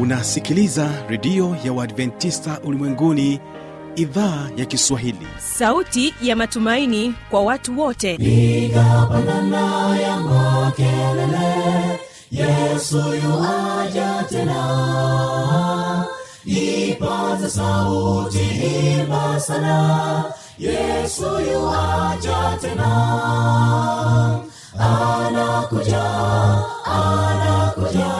unasikiliza redio ya uadventista ulimwenguni idhaa ya kiswahili. Sauti ya matumaini kwa watu wote. Piga ya makelele yesu yuaja tena. Ipata sauti imba sana yesu yuaja tena. Anakuja anakuja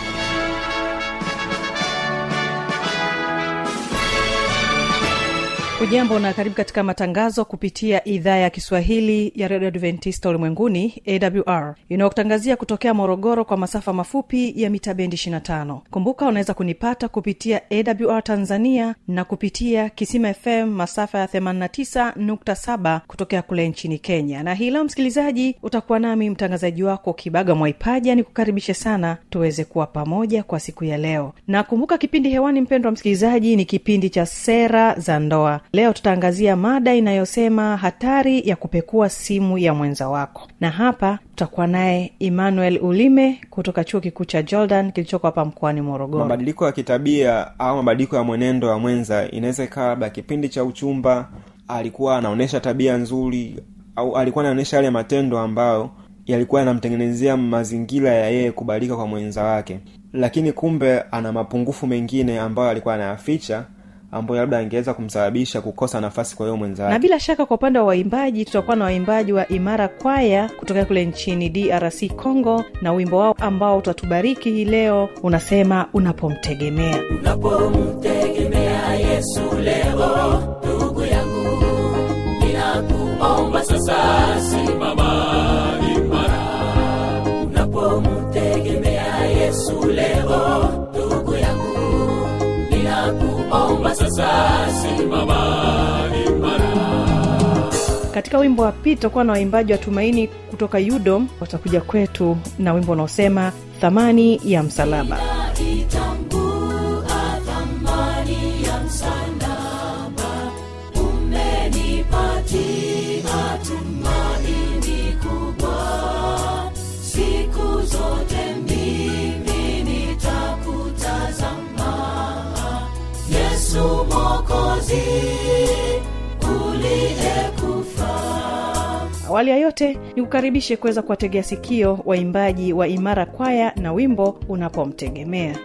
ujambo na karibu katika matangazo kupitia idhaa ya kiswahili ya redio adventista ulimwenguni awr inayokutangazia kutokea morogoro kwa masafa mafupi ya mita bendi 25 kumbuka unaweza kunipata kupitia awr tanzania na kupitia kisima fm masafa ya 89.7 kutokea kule nchini kenya. Na hii leo msikilizaji utakuwa nami mtangazaji wako kibaga mwaipaja. Ni kukaribishe sana tuweze kuwa pamoja kwa siku ya leo. Na kumbuka kipindi hewani mpendwa msikilizaji ni kipindi cha sera za ndoa leo tutaangazia mada inayosema hatari ya kupekua simu ya mwenza wako. Na hapa tutakuwa naye emmanuel ulime kutoka chuo kikuu cha jordan kilichoko hapa mkoani morogoro. Mabadiliko ya kitabia au mabadiliko ya mwenendo wa mwenza inaweza ikawa labda kipindi cha uchumba alikuwa anaonyesha tabia nzuri au alikuwa anaonyesha yale matendo ambayo yalikuwa yanamtengenezea mazingira ya yeye kubalika kwa mwenza wake. Lakini kumbe ana mapungufu mengine ambayo alikuwa anayaficha ambayo labda angeweza kumsababisha kukosa nafasi kwa hiyo mwenzake. Na bila shaka kwa upande wa waimbaji tutakuwa na waimbaji wa imara kwaya kutoka kule nchini drc congo na wimbo wao ambao utatubariki hii leo unasema unapomtegemea. Unapomtegemea yesu leo ndugu yangu ninakuomba sasa simama katika wimbo wa pili tutakuwa na waimbaji wa tumaini kutoka udom watakuja kwetu na wimbo unaosema thamani ya msalaba. Itambua siku zote mimi mokozi uliyekufa. Awali ya yote ni kukaribishe kuweza kuwategea sikio waimbaji wa imara kwaya na wimbo unapomtegemea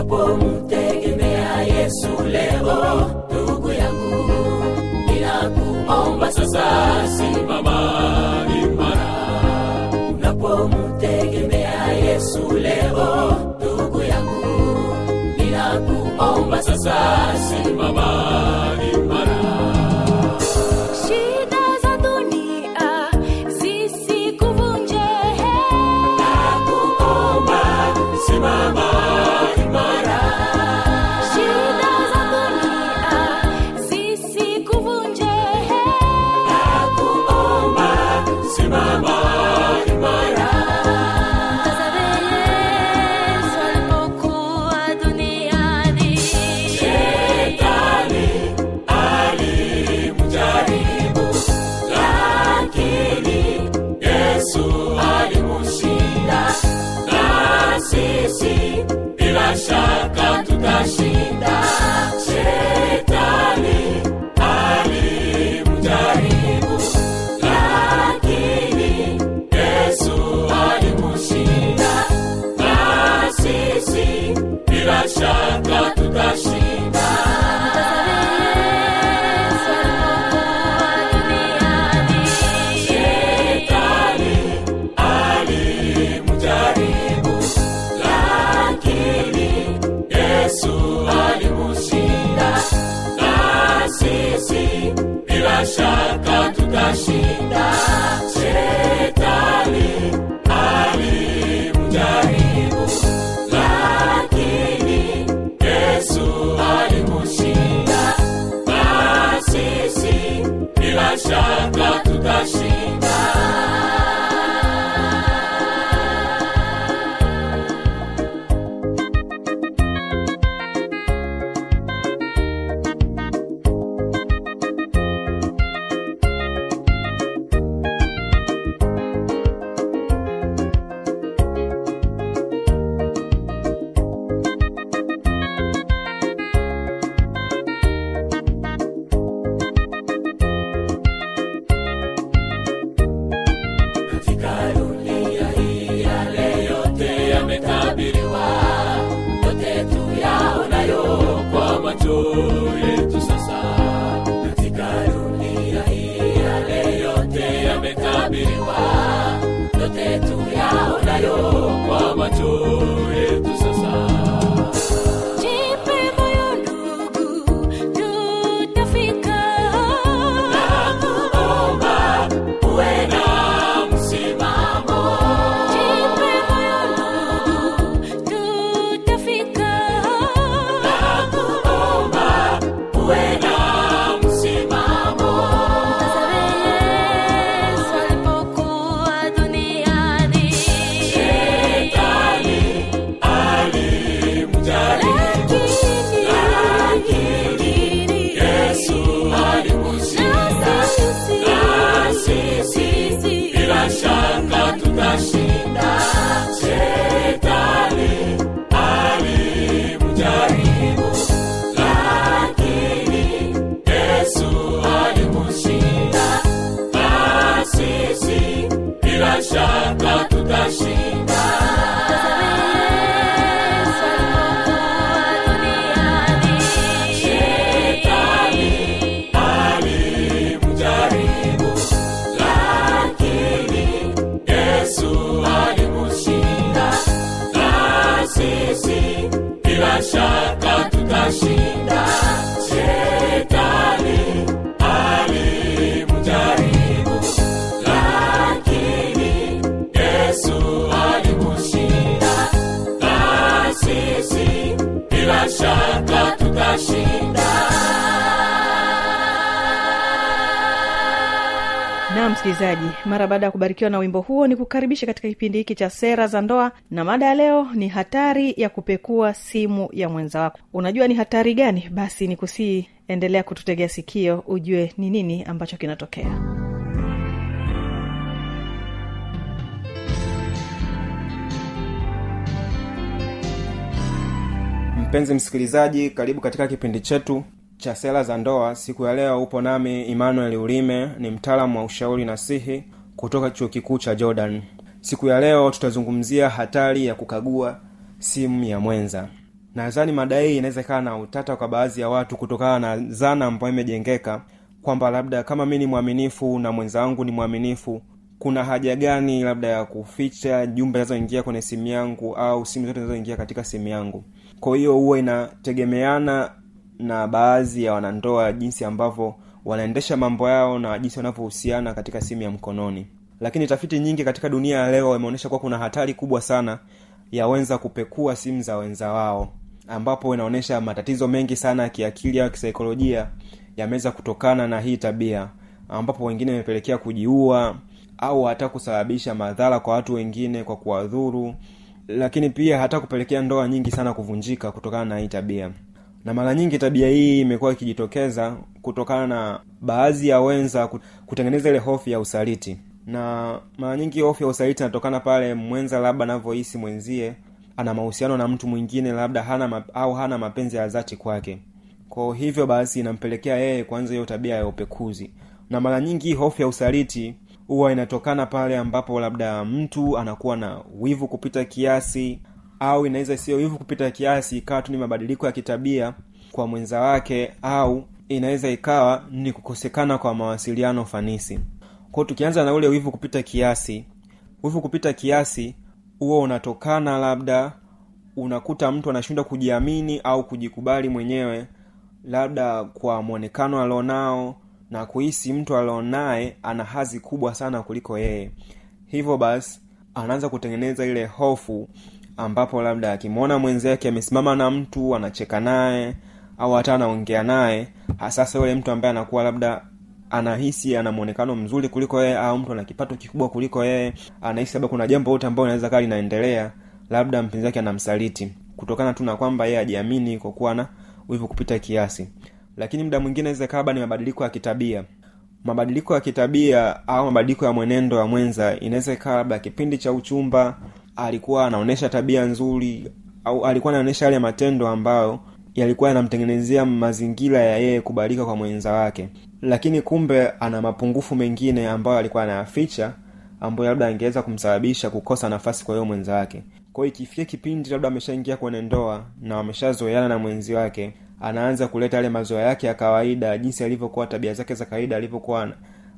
unapomtegemea yesu leo ndugu yangu ninakuomba sasa simama imara. Unapomtegemea yesu leo ndugu yangu ninakuomba sasa simama msikilizaji. Mara baada ya kubarikiwa na wimbo huo ni kukaribisha katika kipindi hiki cha sera za ndoa na mada ya leo ni hatari ya kupekua simu ya mwenza wako. Unajua ni hatari gani? Basi ni kusii endelea kututegea sikio ujue ni nini ambacho kinatokea. Mpenzi msikilizaji karibu katika kipindi chetu cha sera za ndoa siku ya leo upo nami emmanuel ulime ni mtaalamu wa ushauri na sihi kutoka chuo kikuu cha jordan. Siku ya leo tutazungumzia hatari ya kukagua simu ya mwenza. Nadhani mada hii inaweza ikawa na utata kwa baadhi ya watu kutokana na zana ambayo imejengeka kwamba labda kama mi ni mwaminifu na mwenza wangu ni mwaminifu kuna haja gani labda ya kuficha jumbe zinazoingia kwenye simu yangu au simu zote zinazoingia katika simu yangu? Kwa hiyo huwa inategemeana na baadhi ya wanandoa jinsi ambavyo wanaendesha mambo yao na jinsi wanavyohusiana katika simu ya mkononi. Lakini tafiti nyingi katika dunia ya leo imeonyesha kuwa kuna hatari kubwa sana ya wenza kupekua simu za wenza wao ambapo inaonyesha matatizo mengi sana ya kiakili au kisaikolojia yameweza kutokana na hii tabia ambapo wengine imepelekea kujiua au hata kusababisha madhara kwa watu wengine kwa kuwadhuru lakini pia hata kupelekea ndoa nyingi sana kuvunjika kutokana na hii tabia na mara nyingi tabia hii imekuwa ikijitokeza kutokana na baadhi ya wenza kutengeneza ile hofu ya usaliti. Na mara nyingi hofu ya usaliti inatokana pale mwenza labda anavyohisi mwenzie ana mahusiano na mtu mwingine labda hana au hana mapenzi ya dhati kwake. Kwa hivyo basi inampelekea yeye kuanza hiyo tabia ya upekuzi. Na mara nyingi hofu ya usaliti huwa inatokana pale ambapo labda mtu anakuwa na wivu kupita kiasi au inaweza sio hivyo kupita kiasi ikawa tu ni mabadiliko ya kitabia kwa mwenza wake au inaweza ikawa ni kukosekana kwa mawasiliano fanisi. Kwao tukianza na ule wivu kupita kiasi wivu kupita kiasi huo unatokana labda unakuta mtu anashindwa kujiamini au kujikubali mwenyewe labda kwa mwonekano alionao na kuhisi mtu alionaye ana hazi kubwa sana kuliko yeye. Hivyo basi anaanza kutengeneza ile hofu ambapo labda akimwona mwenzake amesimama na mtu anacheka naye au hata anaongea naye hasasa yule mtu ambaye anakuwa labda anahisi ana mwonekano mzuri kuliko yeye au mtu ana kipato kikubwa kuliko yeye anahisi labda kuna jambo lote ambayo inaweza kaa linaendelea labda mpenzi wake anamsaliti kutokana tu na kwamba yeye ajiamini kwa kuwa na wivu kupita kiasi. Lakini muda mwingine inaweza kaa ni mabadiliko ya kitabia. Mabadiliko ya kitabia au mabadiliko ya mwenendo wa mwenza inaweza ikawa labda kipindi cha uchumba alikuwa anaonyesha tabia nzuri au alikuwa anaonyesha yale matendo ambayo yalikuwa yanamtengenezea mazingira ya yeye kubalika kwa mwenza wake. Lakini kumbe ana mapungufu mengine ambayo alikuwa anayaficha ambayo labda angeweza kumsababisha kukosa nafasi kwa hiyo mwenza wake. Kwa ikifikia kipindi labda ameshaingia kwenye ndoa na wameshazoeana na mwenzi wake anaanza kuleta yale mazoea yake ya kawaida jinsi alivyokuwa tabia zake za kawaida alivyokuwa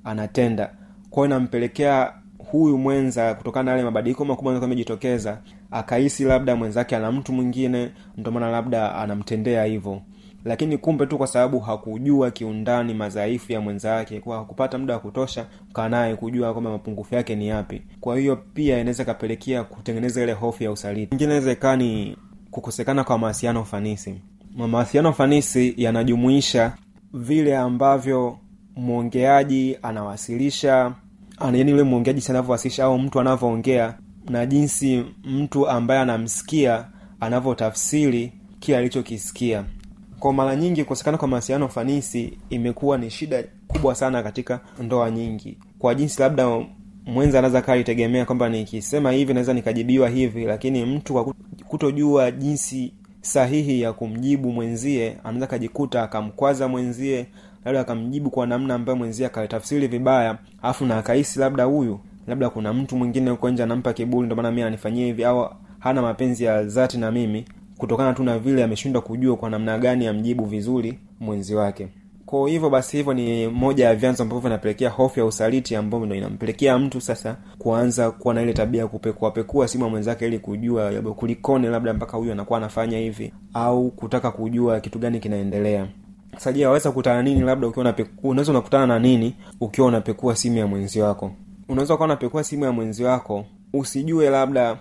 anatenda. Kwao inampelekea huyu mwenza kutokana na yale mabadiliko makubwa amejitokeza akahisi labda mwenzake ana mtu mwingine ndio maana labda anamtendea hivyo. Lakini kumbe tu kwa sababu hakujua kiundani madhaifu ya mwenzake kwa hakupata muda wa kutosha kaa kujua kwamba mapungufu yake ni yapi. Kwa hiyo pia inaweza ikapelekea kutengeneza ile hofu ya usaliti. Ingine inaweza ikaa ni kukosekana kwa mawasiliano fanisi mawasiliano fanisi yanajumuisha vile ambavyo mwongeaji anawasilisha yani yule mwongeaji anavyowasilisha au mtu anavyoongea na jinsi mtu ambaye anamsikia anavyotafsiri kile alichokisikia. Kwa mara nyingi kukosekana kwa mawasiliano fanisi imekuwa ni shida kubwa sana katika ndoa nyingi. Kwa jinsi labda mwenza anaweza kaa alitegemea kwamba nikisema hivi naweza nikajibiwa hivi lakini mtu kwa kutojua jinsi sahihi ya kumjibu mwenzie anaweza akajikuta akamkwaza mwenzie labda akamjibu kwa namna ambayo mwenzie akatafsiri vibaya alafu na akahisi labda huyu labda kuna mtu mwingine huko nje anampa kiburi ndio maana mi ananifanyia hivi au hana mapenzi ya dhati na mimi kutokana tu na vile ameshindwa kujua kwa namna gani amjibu vizuri mwenzi wake. Kwa hivyo basi hivyo ni moja ya vyanzo ambavyo vinapelekea hofu ya usaliti ambayo ndo inampelekea mtu sasa kuanza kuwa na ile tabia ya kupekuapekua simu ya mwenzake ili kujua labda kulikone labda mpaka huyu anakuwa anafanya hivi au kutaka kujua kitu gani kinaendelea sasa je waweza kukutana nini labda ukiwa unaweza unakutana na nini ukiwa unapekua simu ya mwenzi wako? Unaweza ukawa unapekua simu ya mwenzi wako usijue labda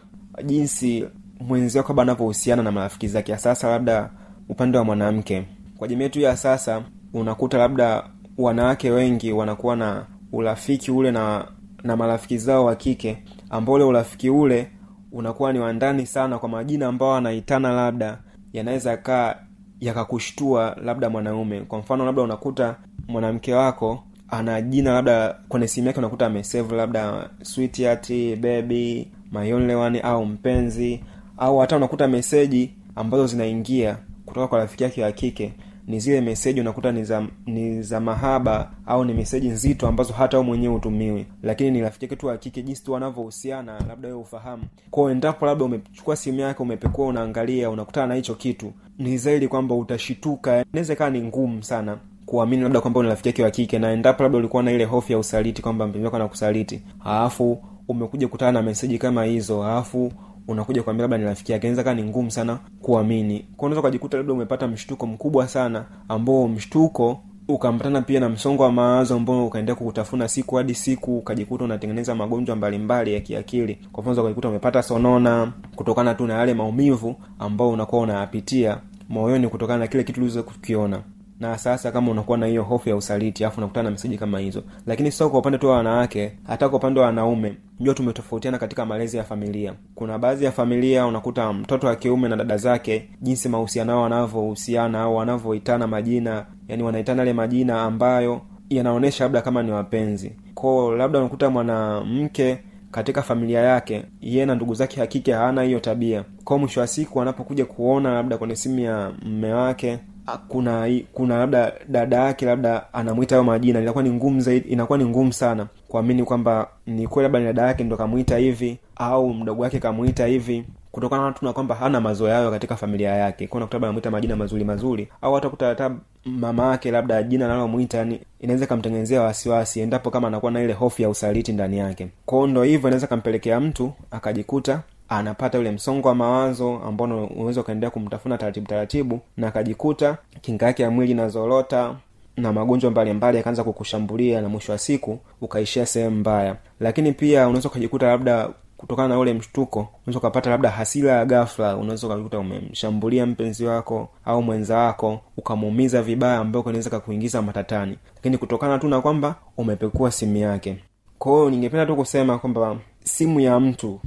jinsi mwenzi wako labda anavyohusiana na marafiki zake. Sasa labda upande wa mwanamke. Kwa jamii yetu ya sasa unakuta labda wanawake wengi wanakuwa na urafiki ule na na marafiki zao wa kike ambao ule urafiki ule unakuwa ni wandani sana kwa majina ambao anaitana labda yanaweza kaa yakakushtua labda mwanaume. Kwa mfano labda unakuta mwanamke wako ana jina labda kwenye simu yake unakuta amesave labda sweetheart baby my au mpenzi au hata unakuta meseji ambazo zinaingia kutoka kwa rafiki yake wa kike ni zile meseji unakuta ni za ni za mahaba au ni meseji nzito ambazo hata wewe mwenyewe utumiwi lakini ni rafiki yake tu wa jinsi tu wanavyohusiana labda wewe ufahamu kwao endapo labda umechukua simu yake umepekua unaangalia unakutana na hicho kitu ni zaidi kwamba utashituka. Inaweza ikawa ni ngumu sana kuamini labda kwamba rafiki yake wa kike na endapo labda ulikuwa na ile hofu ya usaliti kwamba mpenzi wako anakusaliti alafu umekuja kutana na meseji kama hizo alafu unakuja kuambia labda ni rafiki yake. Inaweza kaa ni ngumu sana kuamini. Kwa unaweza ukajikuta labda umepata mshtuko mkubwa sana ambao mshtuko ukaambatana pia na msongo wa mawazo ambao ukaendelea kukutafuna siku hadi siku ukajikuta unatengeneza magonjwa mbalimbali ya kiakili. Kwa mfano ukajikuta umepata sonona kutokana tu na yale maumivu ambao unakuwa unayapitia moyoni kutokana na kile kitu ulizo kukiona na sasa kama unakuwa na hiyo hofu ya usaliti afu unakutana na meseji kama hizo. Lakini sio kwa upande tu wa wanawake hata kwa upande wa wanaume. Jua tumetofautiana katika malezi ya familia. Kuna baadhi ya familia unakuta mtoto wa kiume na dada zake jinsi mahusiano yao wanavyohusiana au wanavyoitana majina yani wanaitana yale majina ambayo yanaonyesha labda kama ni wapenzi. Koo labda unakuta mwanamke katika familia yake yeye na ndugu zake hakike hawana hiyo tabia. Kwao mwisho wa siku anapokuja kuona labda kwenye simu ya mme wake kuna kuna labda dada yake labda anamwita hayo majina inakuwa ni ngumu zaidi inakuwa ni ngumu sana kuamini kwamba ni kweli labda ni dada yake ndo kamwita hivi au mdogo wake kamwita hivi kutokana na tuna kwamba hana mazoea hayo katika familia yake. Kwa unakuta labda anamwita majina mazuri mazuri au hata kuta mama yake labda jina analomwita yani inaweza kamtengenezea wasiwasi endapo kama anakuwa na ile hofu ya usaliti ndani yake. Kwao ndo hivyo inaweza kampelekea mtu akajikuta anapata ule msongo wa mawazo ambao unaweza ukaendelea kumtafuna taratibu taratibu na akajikuta kinga yake ya mwili inazorota na magonjwa mbalimbali yakaanza kukushambulia na mwisho wa siku ukaishia sehemu mbaya. Lakini pia unaweza ukajikuta labda kutokana na ule mshtuko unaweza ukapata labda hasira ya ghafla unaweza ukakuta umemshambulia mpenzi wako au mwenza wako ukamuumiza vibaya ambayo inaweza kakuingiza matatani. Lakini kutokana tu na kwamba umepekua simu yake. Kwa hiyo ningependa tu kusema kwamba simu ya mtu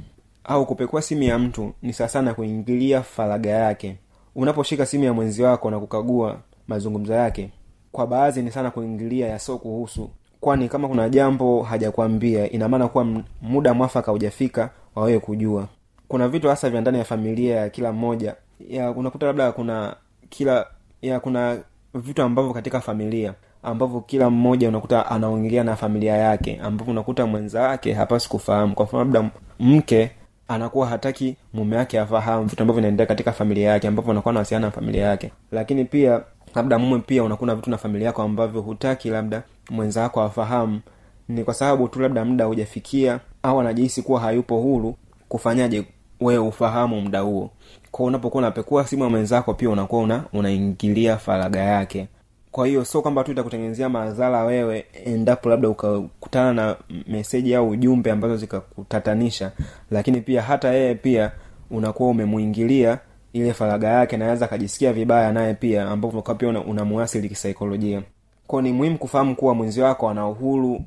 au kupekua simu ya mtu ni sawa sana kuingilia faraga yake. Unaposhika simu ya mwenzi wako na kukagua mazungumzo yake kwa baadhi ni sana kuingilia yasio kuhusu kwani kama kuna jambo hajakwambia inamaana kuwa muda mwafaka hujafika wawewe kujua. Kuna vitu hasa vya ndani ya familia ya kila mmoja ya unakuta labda kuna kila ya kuna vitu ambavyo katika familia ambavyo kila mmoja unakuta anaongelea na familia yake ambapo unakuta mwenza wake hapasi kufahamu. Kwa mfano labda mke anakuwa hataki mume wake afahamu vitu ambavyo vinaendelea katika familia yake ambapo anakuwa anawasiliana na familia yake. Lakini pia labda mume pia unakuwa na vitu na familia yako ambavyo hutaki labda mwenza wako afahamu. Ni kwa sababu tu labda muda hujafikia au anajihisi kuwa hayupo huru kufanyaje wewe ufahamu muda huo. Kwao unapokuwa unapekua simu ya mwenzako pia unakuwa una unaingilia faraga yake kwa hiyo sio kwamba tu itakutengenezea madhara wewe endapo labda ukakutana na meseji au ujumbe ambazo zikakutatanisha lakini pia hata yeye pia unakuwa umemuingilia ile faraga yake naweza akajisikia vibaya naye pia ambapo pia unamuasili una kisaikolojia kwao ni muhimu kufahamu kuwa mwenzi wako ana uhuru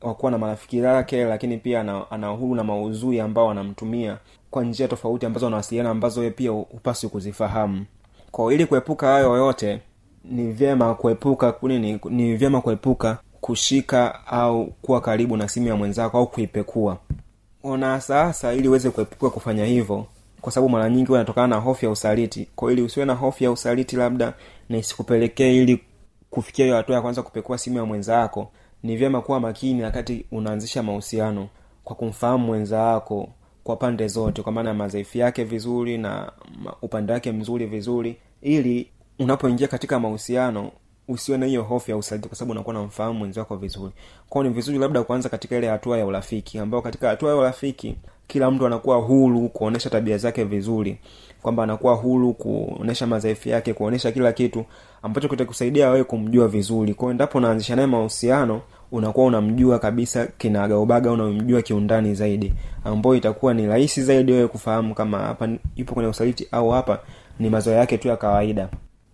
wa kuwa na marafiki zake lakini pia ana, ana uhuru na mauzui ambao anamtumia kwa njia tofauti ambazo anawasiliana ambazo pia hupaswi kuzifahamu. Kwao ili kuepuka hayo yote ni vyema kuepuka nini ni vyema kuepuka kushika au kuwa karibu na simu ya mwenzako au kuipekua. Ona sasa ili uweze kuepuka kufanya hivyo kwa sababu mara nyingi wanatokana na hofu ya usaliti. Kwa ili usiwe na hofu ya usaliti labda na isikupelekee ili kufikia hiyo hatua ya kwanza kupekua simu ya mwenzako ni vyema kuwa makini wakati unaanzisha mahusiano kwa kumfahamu mwenza wako kwa pande zote kwa maana ya madhaifu yake vizuri na upande wake mzuri vizuri ili unapoingia katika mahusiano usiwe na hiyo hofu ya usaliti kwa sababu unakuwa namfahamu mwenzi wako vizuri. Kwao ni vizuri labda kuanza katika ile hatua ya urafiki ambayo katika hatua ya urafiki kila mtu anakuwa huru kuonesha tabia zake vizuri kwamba anakuwa huru kuonesha madhaifu yake kuonesha kila kitu ambacho kitakusaidia wewe kumjua vizuri. Kwao endapo unaanzisha naye mahusiano unakuwa unamjua kabisa kinagaubaga unamjua kiundani zaidi ambayo itakuwa ni rahisi zaidi wewe kufahamu kama hapa yupo kwenye usaliti au hapa ni mazoea yake tu ya kawaida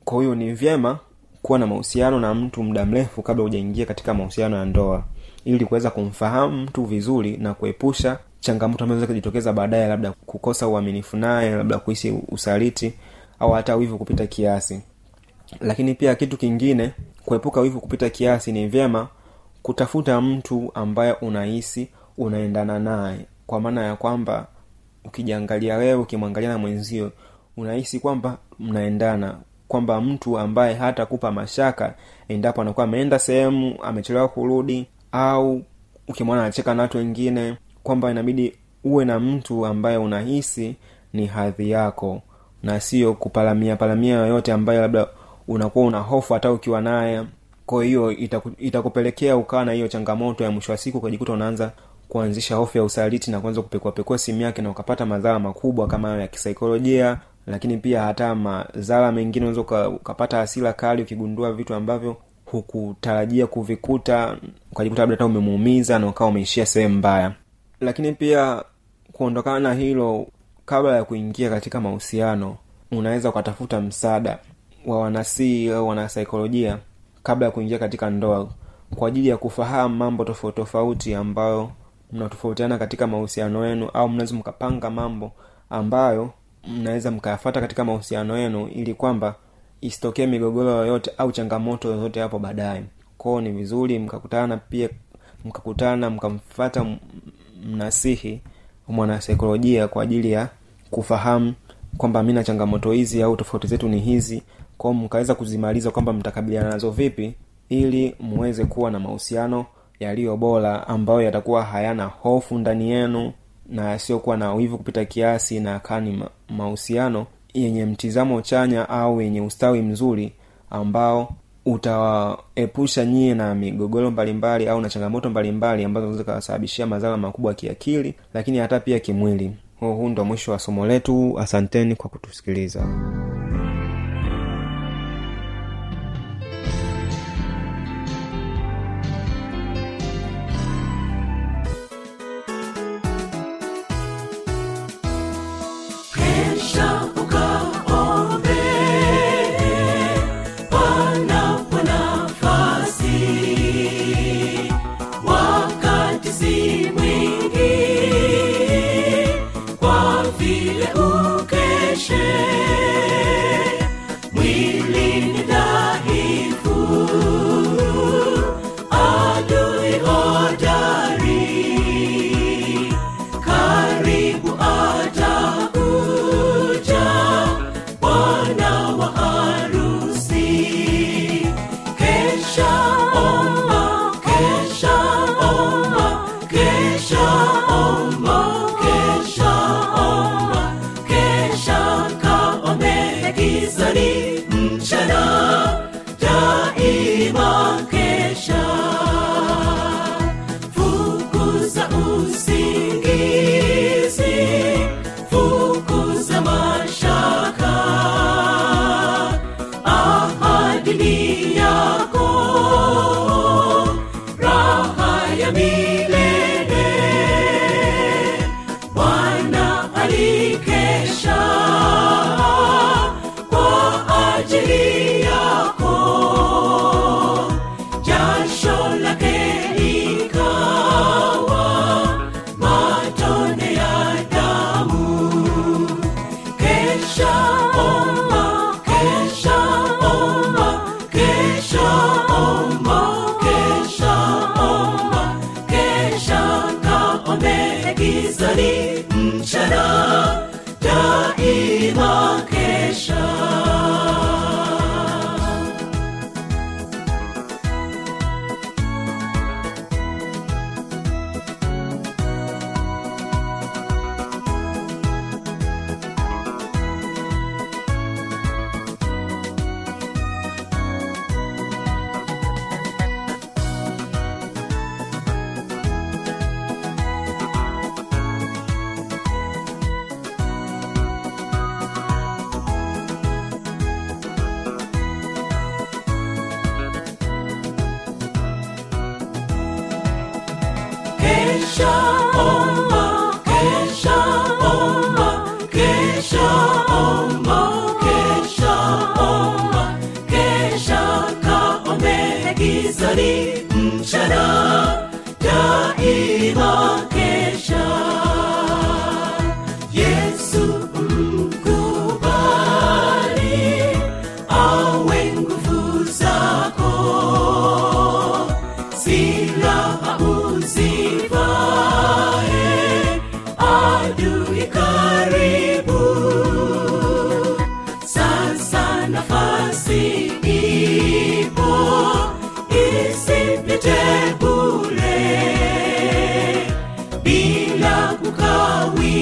kwa hiyo ni vyema kuwa na mahusiano na mtu muda mrefu kabla hujaingia katika mahusiano ya ndoa ili kuweza kumfahamu mtu vizuri na kuepusha changamoto ambazo kujitokeza baadaye labda kukosa uaminifu naye labda kuishi usaliti au hata wivu kupita kiasi. Lakini pia kitu kingine kuepuka wivu kupita kiasi ni vyema kutafuta mtu ambaye unahisi unaendana naye. Kwa maana ya kwamba ukijiangalia wewe ukimwangalia na mwenzio unahisi kwamba mnaendana kwamba mtu ambaye hata kupa mashaka endapo anakuwa ameenda sehemu amechelewa kurudi au ukimwona anacheka na watu wengine kwamba inabidi uwe na mtu ambaye unahisi ni hadhi yako na sio kupalamia palamia yoyote ambayo labda unakuwa una hofu hata ukiwa naye. Kwa hiyo itaku, itakupelekea ukawa na hiyo changamoto ya mwisho wa siku ukajikuta unaanza kuanzisha hofu ya usaliti na kuanza kupekuapekua simu yake na ukapata madhara makubwa kama hayo ya kisaikolojia lakini pia hata madhara mengine unaweza uka, ukapata hasira kali ukigundua vitu ambavyo hukutarajia kuvikuta ukajikuta labda hata umemuumiza na ukawa umeishia sehemu mbaya. Lakini pia kuondokana na hilo kabla ya kuingia katika mahusiano unaweza ukatafuta msaada wa wanasii au wanasaikolojia kabla ya kuingia katika ndoa kwa ajili ya kufahamu mambo tofauti tofauti ambayo mnatofautiana katika mahusiano yenu au mnaweza mkapanga mambo ambayo mnaweza mkayafata katika mahusiano yenu ili kwamba isitokee migogoro yoyote au changamoto yoyote hapo baadaye. Kwao ni vizuri mkakutana pia mkakutana mkamfata mnasihi mwanasaikolojia kwa ajili ya kufahamu kwamba mi na changamoto hizi au tofauti zetu ni hizi. Kwao mkaweza kuzimaliza kwamba mtakabiliana nazo vipi ili muweze kuwa na mahusiano yaliyo bora ambayo yatakuwa hayana hofu ndani yenu na yasiyokuwa na wivu kupita kiasi na kaa ni ma- mahusiano yenye mtizamo chanya au yenye ustawi mzuri ambao utawaepusha nyie na migogoro mbalimbali au na changamoto mbalimbali ambazo zinaweza kawasababishia madhara makubwa kiakili lakini hata pia kimwili. Huu ndo mwisho wa somo letu. Asanteni kwa kutusikiliza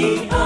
me.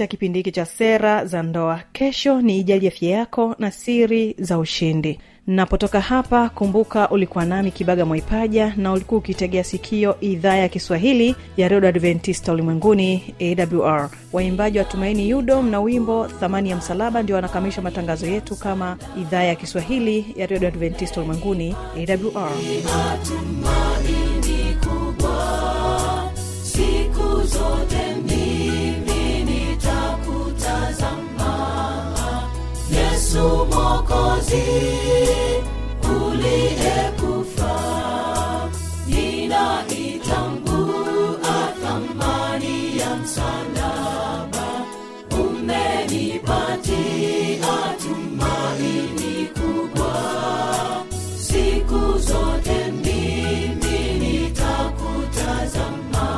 ya kipindi hiki cha sera za ndoa. Kesho ni ijali afya yako na siri za ushindi. Napotoka hapa kumbuka ulikuwa nami kibaga mwaipaja na ulikuwa ukitegea sikio idhaa ya kiswahili ya redio adventista ulimwenguni awr waimbaji wa tumaini yudom na wimbo thamani ya msalaba ndio wanakamilisha matangazo yetu kama idhaa ya kiswahili ya redio adventista ulimwenguni awr tumaini yesu mokozi uliyekufa ninaitambua thamani ya msalaba umenipatia tumaini kubwa. Siku zote mimi nitakutazama.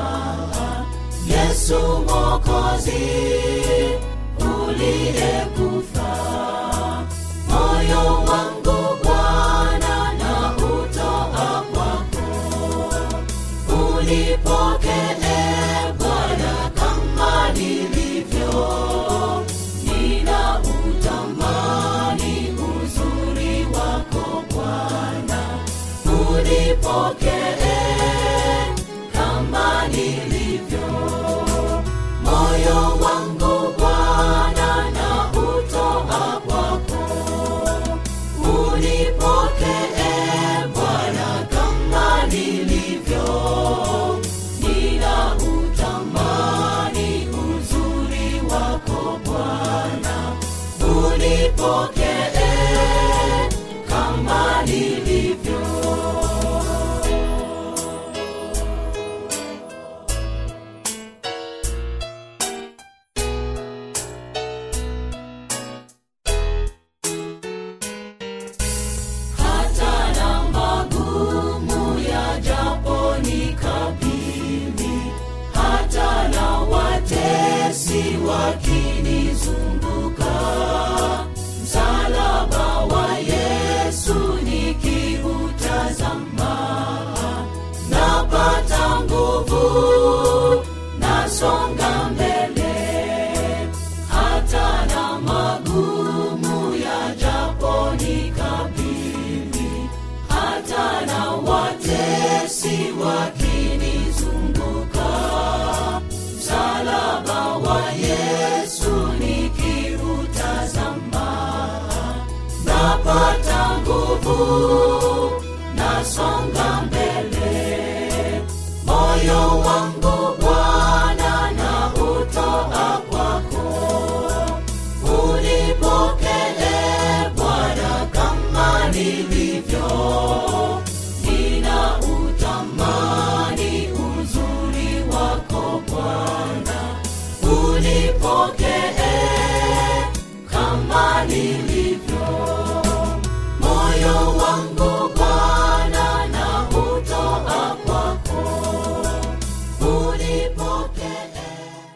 Yesu mokozi uliyekufa unipokee Oh.